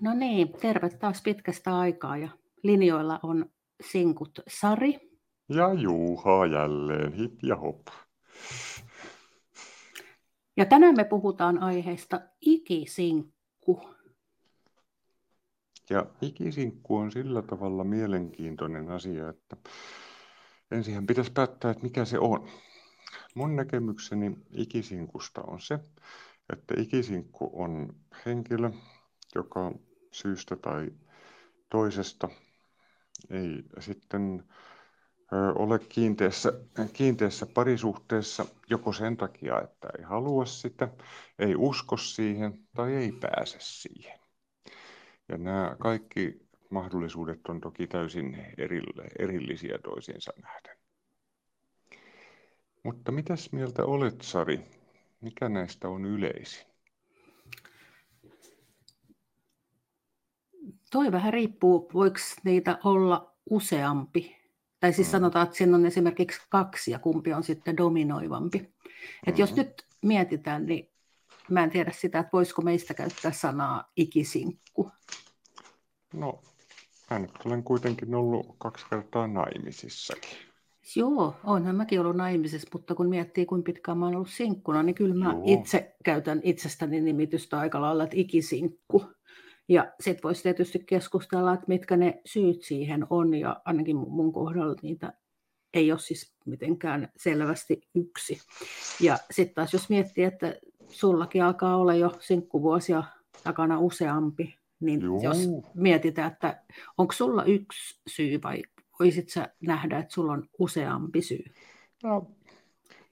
No niin, terve taas pitkästä aikaa ja linjoilla on sinkut Sari. Ja Juha jälleen, hip ja hop. Ja tänään me puhutaan aiheesta ikisinkku. Ja ikisinkku on sillä tavalla mielenkiintoinen asia, että ensin pitäisi päättää, että mikä se on. Mun näkemykseni ikisinkusta on se, että ikisinkku on henkilö, joka syystä tai toisesta ei sitten ole kiinteässä, kiinteässä parisuhteessa joko sen takia, että ei halua sitä, ei usko siihen tai ei pääse siihen. Ja nämä kaikki mahdollisuudet on toki täysin erillisiä toisiinsa nähden. Mutta mitäs mieltä olet, Sari? Mikä näistä on yleisin? Toi vähän riippuu, voiko niitä olla useampi. Tai siis mm. sanotaan, että siinä on esimerkiksi kaksi ja kumpi on sitten dominoivampi. Mm. Et jos mm. nyt mietitään, niin mä en tiedä sitä, että voisiko meistä käyttää sanaa ikisinkku. No, mä nyt olen kuitenkin ollut kaksi kertaa naimisissakin. Joo, onhan mäkin ollut naimisissa, mutta kun miettii, kuinka pitkään mä oon ollut sinkkuna, niin kyllä mä Joo. itse käytän itsestäni nimitystä aika lailla, että ikisinkku. Ja sitten voisi tietysti keskustella, että mitkä ne syyt siihen on, ja ainakin mun kohdalla niitä ei ole siis mitenkään selvästi yksi. Ja sitten taas jos miettii, että sullakin alkaa olla jo sinkkuvuosia takana useampi, niin Joo. jos mietitään, että onko sulla yksi syy vai voisit sä nähdä, että sulla on useampi syy? No,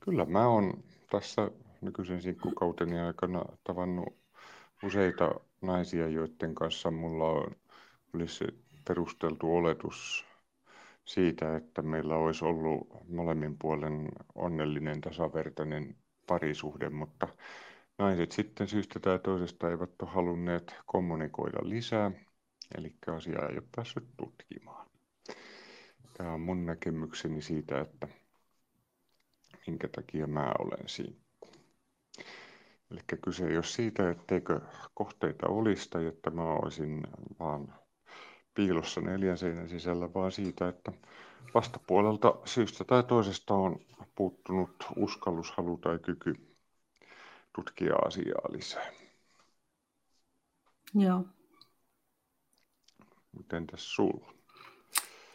kyllä mä oon tässä nykyisen sinkkukauteni aikana tavannut useita naisia, joiden kanssa mulla on, olisi perusteltu oletus siitä, että meillä olisi ollut molemmin puolen onnellinen tasavertainen parisuhde, mutta naiset sitten syystä tai toisesta eivät ole halunneet kommunikoida lisää, eli asiaa ei ole päässyt tutkimaan. Tämä on mun näkemykseni siitä, että minkä takia mä olen siinä. Eli kyse ei ole siitä, etteikö kohteita olisi tai että mä olisin vaan piilossa neljän seinän sisällä, vaan siitä, että vastapuolelta syystä tai toisesta on puuttunut uskallushalu tai kyky tutkia asiaa lisää. Joo. Miten tässä sulla?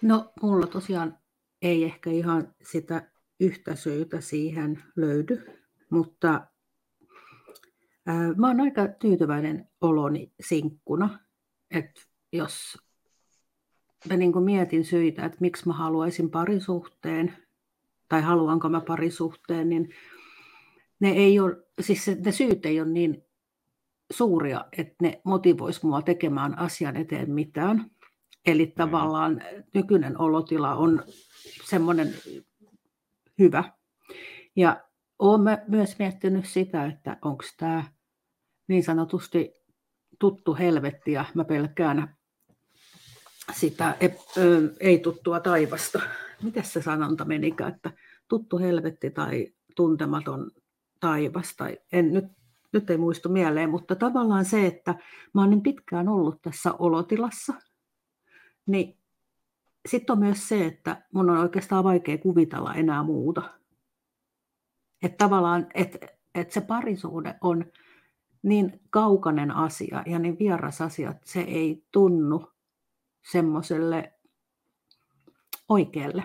No, mulla tosiaan ei ehkä ihan sitä yhtä syytä siihen löydy, mutta Mä oon aika tyytyväinen oloni sinkkuna, että jos mä niin mietin syitä, että miksi mä haluaisin parisuhteen tai haluanko mä parisuhteen, niin ne, ei ole, siis ne syyt ei ole niin suuria, että ne motivoisi mua tekemään asian eteen mitään. Eli mm. tavallaan nykyinen olotila on semmoinen hyvä. Ja olen myös miettinyt sitä, että onko tämä niin sanotusti tuttu helvetti ja mä pelkään sitä ei-tuttua taivasta. Miten se sanonta menikään, että tuttu helvetti tai tuntematon taivas, tai en nyt, nyt ei muistu mieleen, mutta tavallaan se, että mä oon niin pitkään ollut tässä olotilassa, niin sitten on myös se, että mun on oikeastaan vaikea kuvitella enää muuta. Että tavallaan, että, että se parisuhde on niin kaukainen asia ja niin vieras asia, että se ei tunnu semmoiselle oikealle.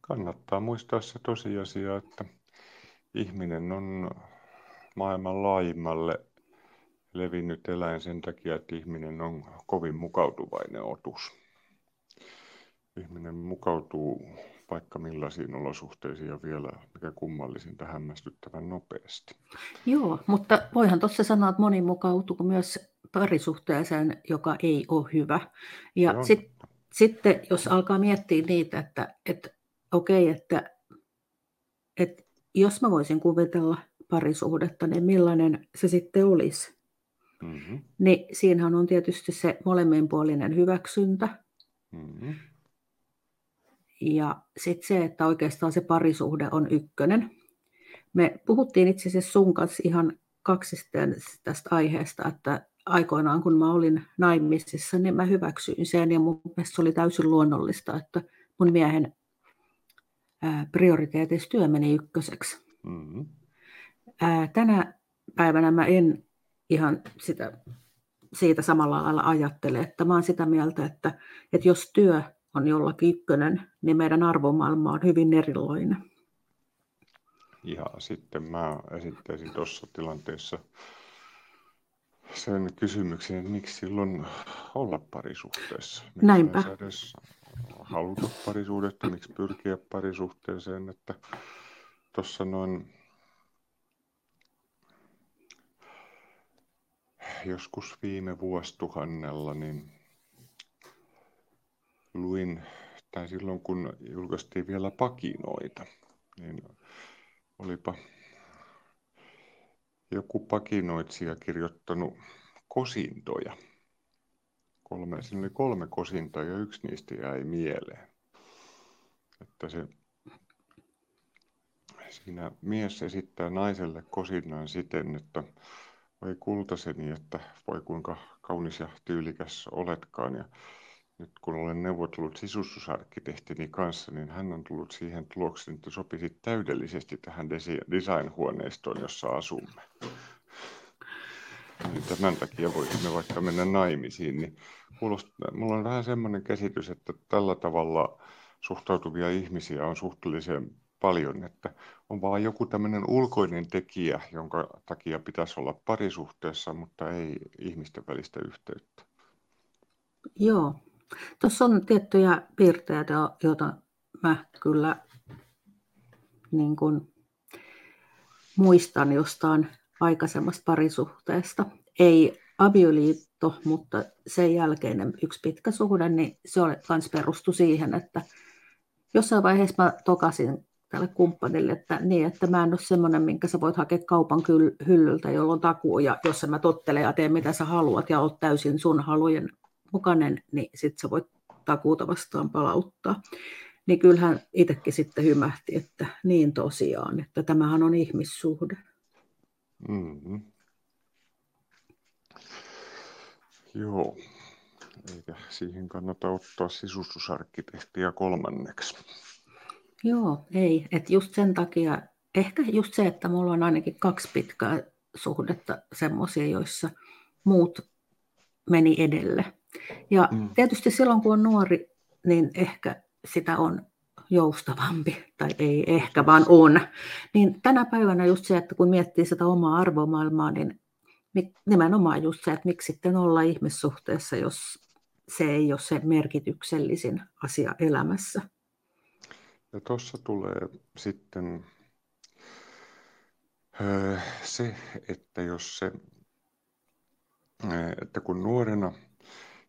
Kannattaa muistaa se tosiasia, että ihminen on maailman laajimmalle levinnyt eläin sen takia, että ihminen on kovin mukautuvainen otus. Ihminen mukautuu vaikka millaisiin olosuhteisiin ja vielä mikä kummallisinta hämmästyttävän nopeasti. Joo, mutta voihan tuossa sanoa, että moni mukautuu myös parisuhteeseen, joka ei ole hyvä. Ja sit, sitten jos alkaa miettiä niitä, että, että okei, että, että jos mä voisin kuvitella parisuhdetta, niin millainen se sitten olisi? Mm-hmm. Niin siinähän on tietysti se molemminpuolinen hyväksyntä. Mm-hmm. Ja sitten se, että oikeastaan se parisuhde on ykkönen. Me puhuttiin itse asiassa sun kanssa ihan kaksisten tästä aiheesta, että aikoinaan, kun mä olin naimisissa, niin mä hyväksyin sen ja mun mielestä se oli täysin luonnollista, että mun miehen prioriteetissa työ meni ykköseksi. Mm-hmm. Tänä päivänä mä en ihan sitä, siitä samalla lailla ajattele, että mä oon sitä mieltä, että, että jos työ on jollakin ykkönen, niin meidän arvomaailma on hyvin erilainen. Ja sitten mä esittäisin tuossa tilanteessa sen kysymyksen, että miksi silloin olla parisuhteessa? Miksi Näinpä. Edes haluta parisuudetta, miksi pyrkiä parisuhteeseen, että tuossa noin joskus viime vuosituhannella niin luin, tai silloin kun julkaistiin vielä pakinoita, niin olipa joku pakinoitsija kirjoittanut kosintoja. Kolme, siinä oli kolme kosintaa ja yksi niistä jäi mieleen. Että se, siinä mies esittää naiselle kosinnan siten, että voi kultaseni, että voi kuinka kaunis ja tyylikäs oletkaan. Ja nyt kun olen neuvotellut sisustusarkkitehtini kanssa, niin hän on tullut siihen tulokseen, että sopisi täydellisesti tähän design-huoneistoon, jossa asumme. Niin tämän takia voisimme vaikka mennä naimisiin. Niin mulla on vähän semmoinen käsitys, että tällä tavalla suhtautuvia ihmisiä on suhteellisen paljon, että on vaan joku tämmöinen ulkoinen tekijä, jonka takia pitäisi olla parisuhteessa, mutta ei ihmisten välistä yhteyttä. Joo, Tuossa on tiettyjä piirteitä, joita mä kyllä niin kuin muistan jostain aikaisemmasta parisuhteesta. Ei avioliitto, mutta sen jälkeinen yksi pitkä suhde, niin se myös perustui siihen, että jossain vaiheessa mä tokasin tälle kumppanille, että, niin, että mä en ole semmoinen, minkä sä voit hakea kaupan hyllyltä, jolloin takuu, ja jos mä tottele ja teen mitä sä haluat ja oot täysin sun halujen mukainen, niin sitten sä voit takuuta vastaan palauttaa. Niin kyllähän itsekin sitten hymähti, että niin tosiaan, että tämähän on ihmissuhde. Mm-hmm. Joo, eikä siihen kannata ottaa sisustusarkkitehtiä kolmanneksi. Joo, ei. Että just sen takia, ehkä just se, että mulla on ainakin kaksi pitkää suhdetta semmoisia, joissa muut meni edelle. Ja mm. tietysti silloin, kun on nuori, niin ehkä sitä on joustavampi, tai ei ehkä, vaan on. Niin tänä päivänä just se, että kun miettii sitä omaa arvomaailmaa, niin nimenomaan just se, että miksi sitten olla ihmissuhteessa, jos se ei ole se merkityksellisin asia elämässä. Ja tuossa tulee sitten se, että jos se, että kun nuorena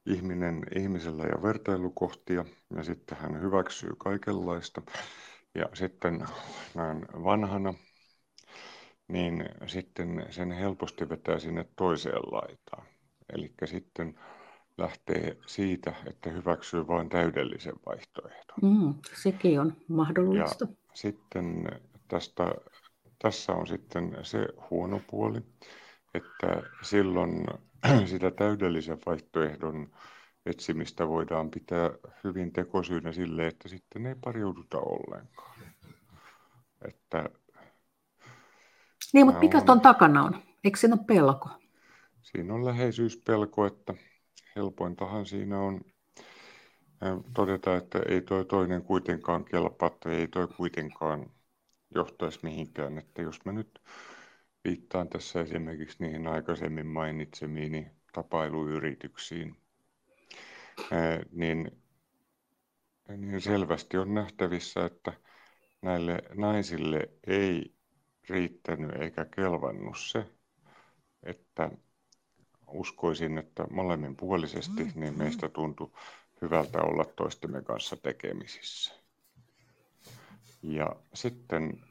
ihminen ihmisellä ja vertailukohtia ja sitten hän hyväksyy kaikenlaista. Ja sitten näin vanhana, niin sitten sen helposti vetää sinne toiseen laitaan. Eli sitten lähtee siitä, että hyväksyy vain täydellisen vaihtoehdon. Mm, sekin on mahdollista. Ja sitten tästä, tässä on sitten se huono puoli, että silloin sitä täydellisen vaihtoehdon etsimistä voidaan pitää hyvin tekosyynä sille, että sitten ei pariuduta ollenkaan. Että niin, mutta mikä tuon takana on? Eikö siinä ole pelko? Siinä on läheisyyspelko, että helpointahan siinä on todeta, että ei toi toinen kuitenkaan kelpaa tai ei toi kuitenkaan johtaisi mihinkään. Että jos mä nyt Viittaan tässä esimerkiksi niihin aikaisemmin mainitsemiini tapailuyrityksiin, niin, niin selvästi on nähtävissä, että näille naisille ei riittänyt eikä kelvannut se, että uskoisin, että molemminpuolisesti niin meistä tuntui hyvältä olla toistemme kanssa tekemisissä. Ja sitten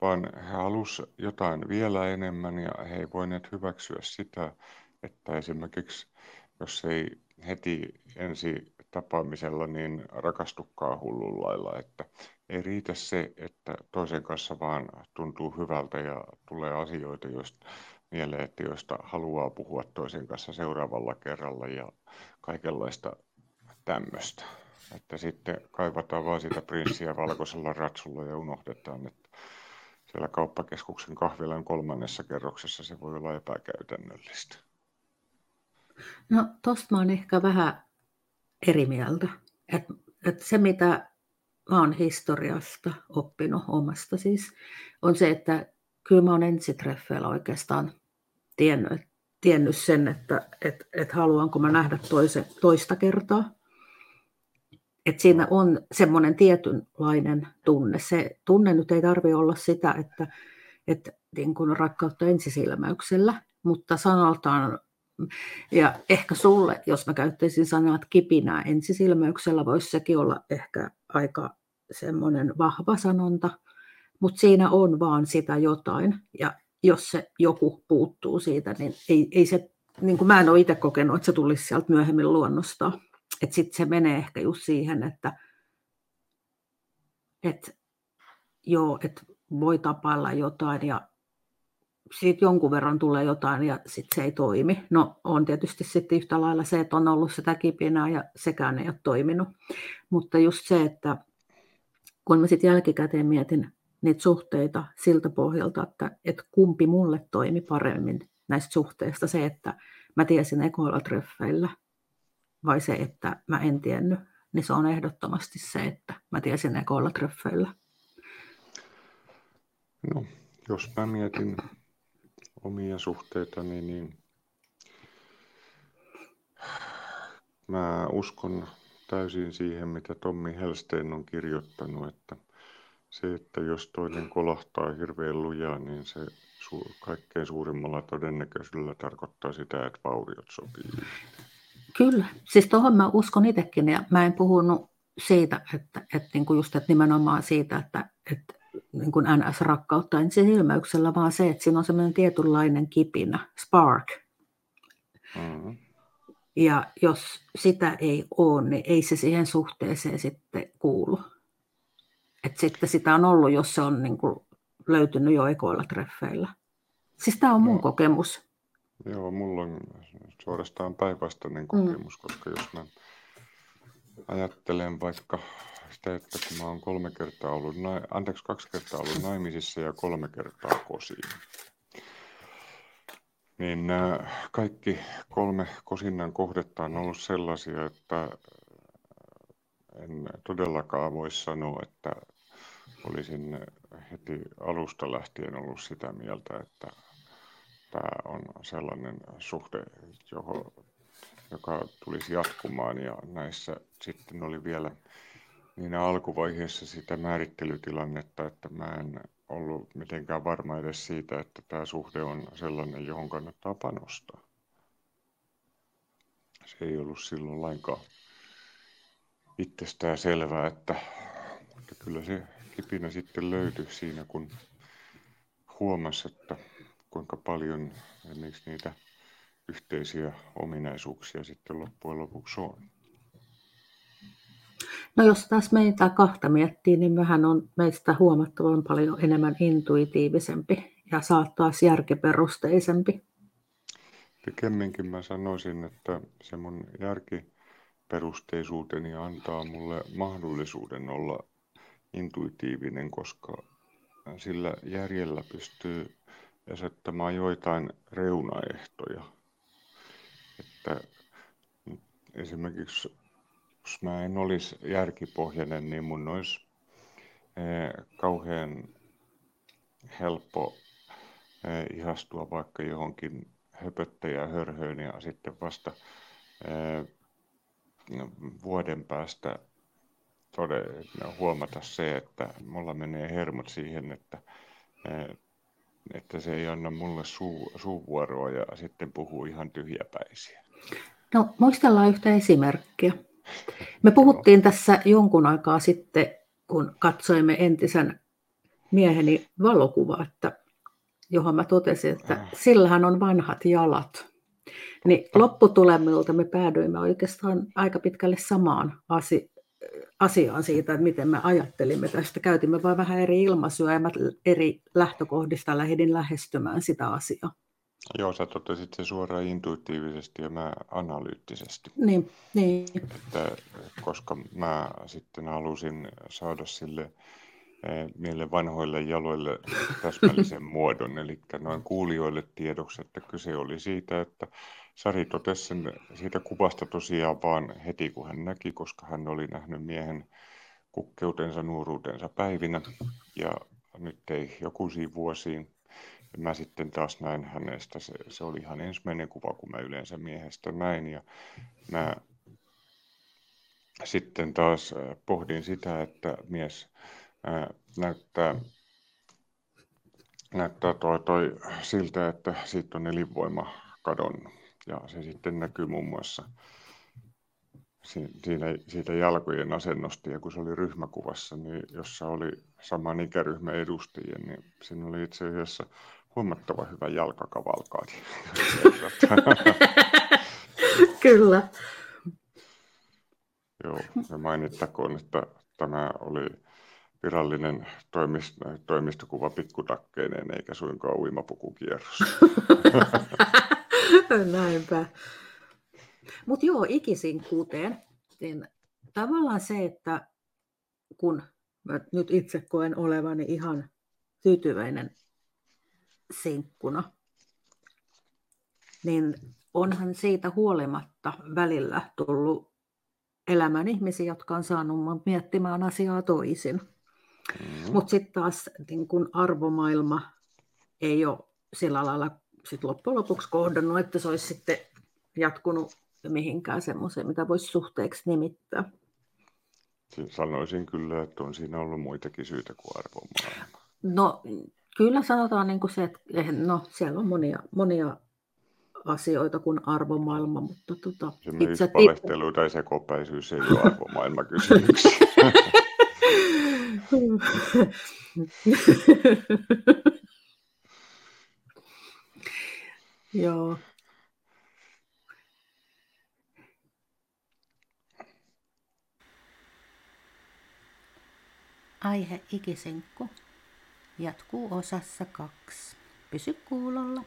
vaan he halusivat jotain vielä enemmän ja he ei voineet hyväksyä sitä, että esimerkiksi jos ei heti ensi tapaamisella niin rakastukaan hullun lailla, että ei riitä se, että toisen kanssa vaan tuntuu hyvältä ja tulee asioita, joista mieleen, että joista haluaa puhua toisen kanssa seuraavalla kerralla ja kaikenlaista tämmöistä. Että sitten kaivataan vaan sitä prinssiä valkoisella ratsulla ja unohdetaan, että siellä kauppakeskuksen kahvilan kolmannessa kerroksessa se voi olla epäkäytännöllistä. No tosta mä oon ehkä vähän eri mieltä. Et, et se mitä mä oon historiasta oppinut omasta siis, on se, että kyllä mä oon ensitreffeillä oikeastaan tiennyt, tiennyt sen, että et, et haluanko mä nähdä toise, toista kertaa. Et siinä on semmoinen tietynlainen tunne. Se tunne nyt ei tarvitse olla sitä, että, että niin kuin rakkautta ensisilmäyksellä, mutta sanaltaan, ja ehkä sulle, jos mä käyttäisin sanaa kipinää ensisilmäyksellä, voisi sekin olla ehkä aika semmoinen vahva sanonta, mutta siinä on vaan sitä jotain, ja jos se joku puuttuu siitä, niin ei, ei se, niin kuin mä en ole itse kokenut, että se tulisi sieltä myöhemmin luonnosta. Että sitten se menee ehkä just siihen, että et, joo, että voi tapailla jotain ja sitten jonkun verran tulee jotain ja sitten se ei toimi. No on tietysti sitten yhtä lailla se, että on ollut sitä kipinää ja sekään ei ole toiminut. Mutta just se, että kun mä sitten jälkikäteen mietin niitä suhteita siltä pohjalta, että, että kumpi mulle toimi paremmin näistä suhteista, se, että mä tiesin ekoilla treffeillä vai se, että mä en tiennyt, niin se on ehdottomasti se, että mä tiesin ekoilla treffeillä. No, jos mä mietin omia suhteitani, niin mä uskon täysin siihen, mitä Tommi Helstein on kirjoittanut, että se, että jos toinen kolahtaa hirveän lujaa, niin se kaikkein suurimmalla todennäköisyydellä tarkoittaa sitä, että vauriot sopii. Kyllä, siis tuohon mä uskon itsekin ja mä en puhunut siitä, että, että, niin kuin just, että nimenomaan siitä, että, että niin kuin NS-rakkautta ensisilmäyksellä, vaan se, että siinä on semmoinen tietynlainen kipinä, spark. Mm-hmm. Ja jos sitä ei ole, niin ei se siihen suhteeseen sitten kuulu. Et sitten sitä on ollut, jos se on niin kuin löytynyt jo ekoilla treffeillä. Siis tämä on mun no. kokemus. Joo, mulla on suorastaan päinvastainen mm. kokemus, mm. koska jos mä ajattelen vaikka sitä, että kun mä oon kolme kertaa ollut, anteeksi, kaksi kertaa ollut naimisissa ja kolme kertaa kosiin, niin kaikki kolme kosinnan kohdetta on ollut sellaisia, että en todellakaan voi sanoa, että olisin heti alusta lähtien ollut sitä mieltä, että tämä on sellainen suhde, johon, joka tulisi jatkumaan ja näissä sitten oli vielä siinä alkuvaiheessa sitä määrittelytilannetta, että mä en ollut mitenkään varma edes siitä, että tämä suhde on sellainen, johon kannattaa panostaa. Se ei ollut silloin lainkaan itsestään selvää, että, että kyllä se kipinä sitten löytyi siinä, kun huomasi, että kuinka paljon miksi niitä yhteisiä ominaisuuksia sitten loppujen lopuksi on. No jos taas meitä kahta miettii, niin mehän on meistä huomattavan paljon enemmän intuitiivisempi ja saattaa järkiperusteisempi. Pikemminkin mä sanoisin, että se mun järkiperusteisuuteni antaa mulle mahdollisuuden olla intuitiivinen, koska sillä järjellä pystyy asettamaan joitain reunaehtoja. Että esimerkiksi jos mä en olisi järkipohjainen, niin mun olisi eh, kauhean helppo eh, ihastua vaikka johonkin höpöttäjähörhöön ja sitten vasta eh, vuoden päästä huomata se, että mulla menee hermot siihen, että, että se ei anna mulle suu, suuvuoroa ja sitten puhuu ihan tyhjäpäisiä. No muistellaan yhtä esimerkkiä. Me puhuttiin tässä jonkun aikaa sitten, kun katsoimme entisen mieheni valokuvaa, että, johon mä totesin, että ah. sillähän on vanhat jalat. Niin lopputulemilta me päädyimme oikeastaan aika pitkälle samaan asi- asiaan siitä, että miten me ajattelimme tästä. Käytimme vain vähän eri ilmaisuja ja mä eri lähtökohdista lähdin lähestymään sitä asiaa. Joo, sä totesit se suoraan intuitiivisesti ja mä analyyttisesti. Niin, niin. Että, koska mä sitten halusin saada sille eh, mielle vanhoille jaloille täsmällisen muodon. Eli noin kuulijoille tiedoksi, että kyse oli siitä, että Sari totesi sen siitä kuvasta tosiaan vaan heti, kun hän näki, koska hän oli nähnyt miehen kukkeutensa nuoruutensa päivinä. Ja nyt ei jokuisiin vuosiin mä sitten taas näin hänestä, se, se oli ihan ensimmäinen kuva, kun mä yleensä miehestä näin. Ja mä sitten taas äh, pohdin sitä, että mies äh, näyttää, näyttää toi, toi siltä, että siitä on elinvoima kadonnut. Ja se sitten näkyy muun muassa siinä, siitä jalkojen asennosta, ja kun se oli ryhmäkuvassa, niin jossa oli saman ikäryhmän edustajia, niin siinä oli itse asiassa huomattavan hyvä jalkakavalkaati. Kyllä. Joo, ja mainittakoon, että tämä oli virallinen toimist, toimistokuva pikkutakkeineen eikä suinkaan uimapukukierros. Näinpä. Mutta joo, ikisinkkuuteen, niin tavallaan se, että kun mä nyt itse koen olevani ihan tyytyväinen sinkkuna, niin onhan siitä huolimatta välillä tullut elämän ihmisiä, jotka on saanut miettimään asiaa toisin. Mm-hmm. Mutta sitten taas niin kun arvomaailma ei ole sillä lailla sit loppujen lopuksi kohdannut, että se olisi sitten jatkunut mihinkään semmoiseen, mitä voisi suhteeksi nimittää. Sanoisin kyllä, että on siinä ollut muitakin syitä kuin arvomaailma. No kyllä sanotaan niin kuin se, että no, siellä on monia, monia asioita kuin arvomaailma, mutta tota, itse... valehtelu tai sekopäisyys ei ole arvomaailma kysymyksiä. Joo. Aihe ikisinkku jatkuu osassa kaksi. Pysy kuulolla.